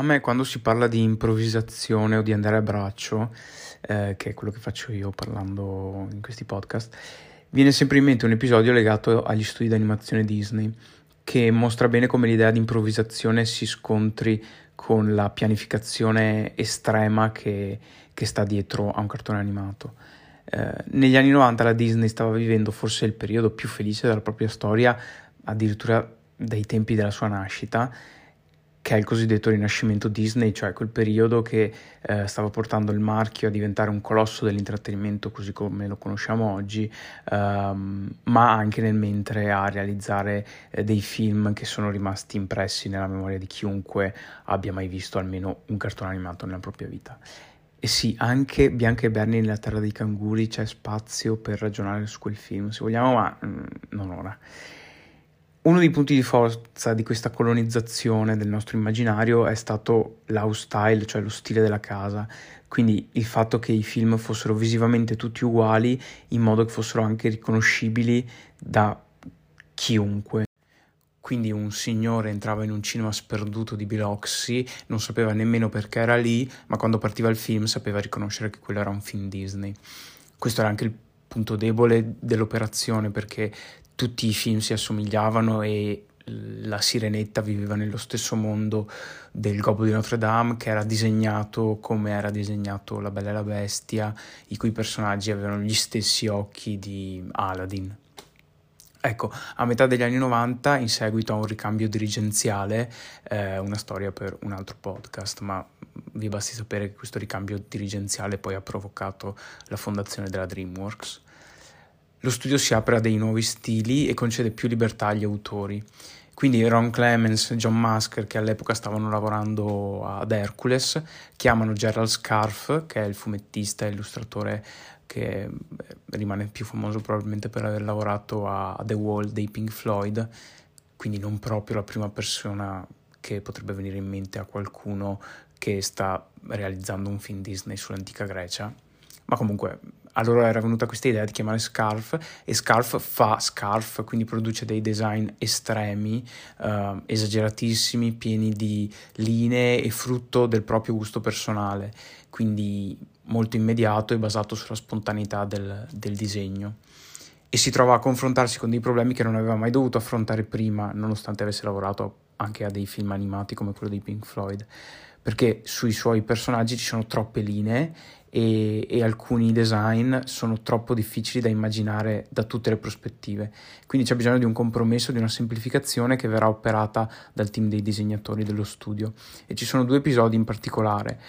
A me quando si parla di improvvisazione o di andare a braccio, eh, che è quello che faccio io parlando in questi podcast, viene sempre in mente un episodio legato agli studi di animazione Disney, che mostra bene come l'idea di improvvisazione si scontri con la pianificazione estrema che, che sta dietro a un cartone animato. Eh, negli anni 90 la Disney stava vivendo forse il periodo più felice della propria storia, addirittura dai tempi della sua nascita, che è il cosiddetto rinascimento Disney, cioè quel periodo che eh, stava portando il marchio a diventare un colosso dell'intrattenimento così come lo conosciamo oggi, ehm, ma anche nel mentre a realizzare eh, dei film che sono rimasti impressi nella memoria di chiunque abbia mai visto almeno un cartone animato nella propria vita. E sì, anche Bianca e Bernie nella terra dei canguri c'è spazio per ragionare su quel film, se vogliamo, ma mm, non ora. Uno dei punti di forza di questa colonizzazione del nostro immaginario è stato l'house cioè lo stile della casa, quindi il fatto che i film fossero visivamente tutti uguali in modo che fossero anche riconoscibili da chiunque. Quindi un signore entrava in un cinema sperduto di Biloxi, non sapeva nemmeno perché era lì, ma quando partiva il film sapeva riconoscere che quello era un film Disney. Questo era anche il punto debole dell'operazione perché tutti i film si assomigliavano e la sirenetta viveva nello stesso mondo del Gobbo di Notre Dame che era disegnato come era disegnato La Bella e la Bestia, i cui personaggi avevano gli stessi occhi di Aladdin. Ecco, a metà degli anni 90, in seguito a un ricambio dirigenziale, eh, una storia per un altro podcast, ma vi basti sapere che questo ricambio dirigenziale poi ha provocato la fondazione della DreamWorks lo studio si apre a dei nuovi stili e concede più libertà agli autori. Quindi Ron Clemens e John Masker, che all'epoca stavano lavorando ad Hercules, chiamano Gerald Scarf, che è il fumettista e illustratore che rimane più famoso probabilmente per aver lavorato a The Wall dei Pink Floyd, quindi non proprio la prima persona che potrebbe venire in mente a qualcuno che sta realizzando un film Disney sull'antica Grecia. Ma comunque allora era venuta questa idea di chiamare Scarf e Scarf fa Scarf, quindi produce dei design estremi, uh, esageratissimi, pieni di linee e frutto del proprio gusto personale, quindi molto immediato e basato sulla spontaneità del, del disegno. E si trova a confrontarsi con dei problemi che non aveva mai dovuto affrontare prima, nonostante avesse lavorato anche a dei film animati come quello di Pink Floyd, perché sui suoi personaggi ci sono troppe linee e, e, alcuni design sono troppo difficili da immaginare da tutte le prospettive. Quindi c'è bisogno di un compromesso, di una semplificazione che verrà operata dal team dei disegnatori dello studio. E ci sono due episodi in particolare.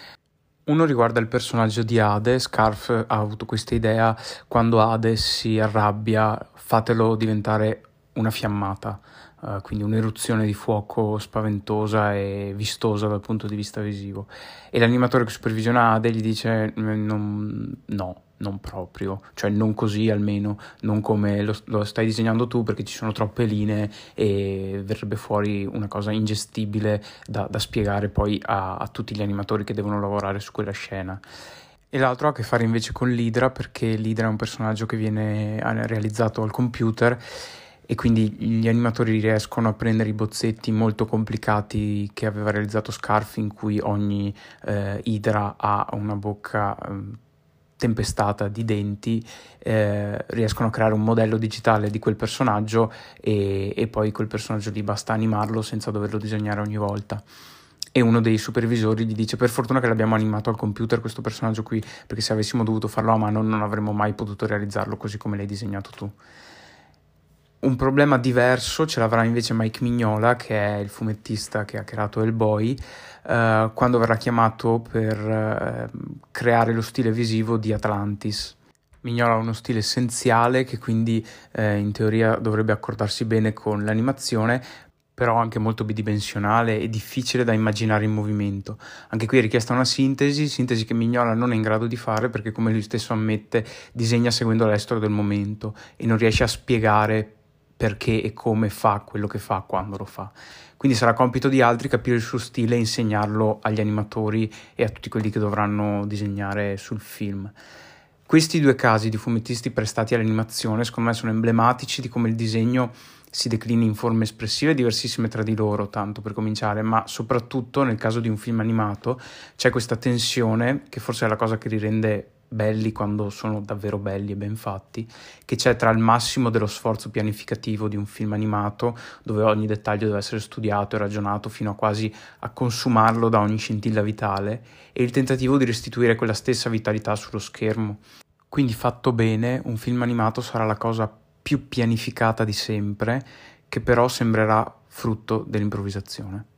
Uno riguarda il personaggio di Ade, Scarf ha avuto questa idea quando Ade si arrabbia, fatelo diventare una fiammata uh, quindi un'eruzione di fuoco spaventosa e vistosa dal punto di vista visivo. E l'animatore che supervisiona Ade gli dice non, no, non proprio, cioè non così almeno, non come lo, lo, stai disegnando tu perché ci sono troppe linee e verrebbe fuori una cosa ingestibile da, da spiegare poi a, a tutti gli animatori che devono lavorare su quella scena. E l'altro ha a che fare invece con l'Idra perché l'Idra è un personaggio che viene realizzato al computer e quindi gli animatori riescono a prendere i bozzetti molto complicati che aveva realizzato Scarf in cui ogni eh, idra ha una bocca eh, tempestata di denti, eh, riescono a creare un modello digitale di quel personaggio e, e poi quel personaggio lì basta animarlo senza doverlo disegnare ogni volta e uno dei supervisori gli dice per fortuna che l'abbiamo animato al computer questo personaggio qui perché se avessimo dovuto farlo a mano non avremmo mai potuto realizzarlo così come l'hai disegnato tu. Un problema diverso ce l'avrà invece Mike Mignola, che è il fumettista che ha creato Hellboy, eh, quando verrà chiamato per eh, creare lo stile visivo di Atlantis. Mignola ha uno stile essenziale che quindi eh, in teoria dovrebbe accordarsi bene con l'animazione, però anche molto bidimensionale e difficile da immaginare in movimento. Anche qui è richiesta una sintesi, sintesi che Mignola non è in grado di fare perché come lui stesso ammette disegna seguendo l'estero del momento e non riesce a spiegare perché e come fa quello che fa quando lo fa. Quindi sarà compito di altri capire il suo stile e insegnarlo agli animatori e a tutti quelli che dovranno disegnare sul film. Questi due casi di fumettisti prestati all'animazione secondo me sono emblematici di come il disegno si declini in forme espressive diversissime tra di loro, tanto per cominciare, ma soprattutto nel caso di un film animato c'è questa tensione che forse è la cosa che li rende belli quando sono davvero belli e ben fatti, che c'è tra il massimo dello sforzo pianificativo di un film animato, dove ogni dettaglio deve essere studiato e ragionato fino a quasi a consumarlo da ogni scintilla vitale, e il tentativo di restituire quella stessa vitalità sullo schermo. Quindi fatto bene, un film animato sarà la cosa più pianificata di sempre, che però sembrerà frutto dell'improvvisazione.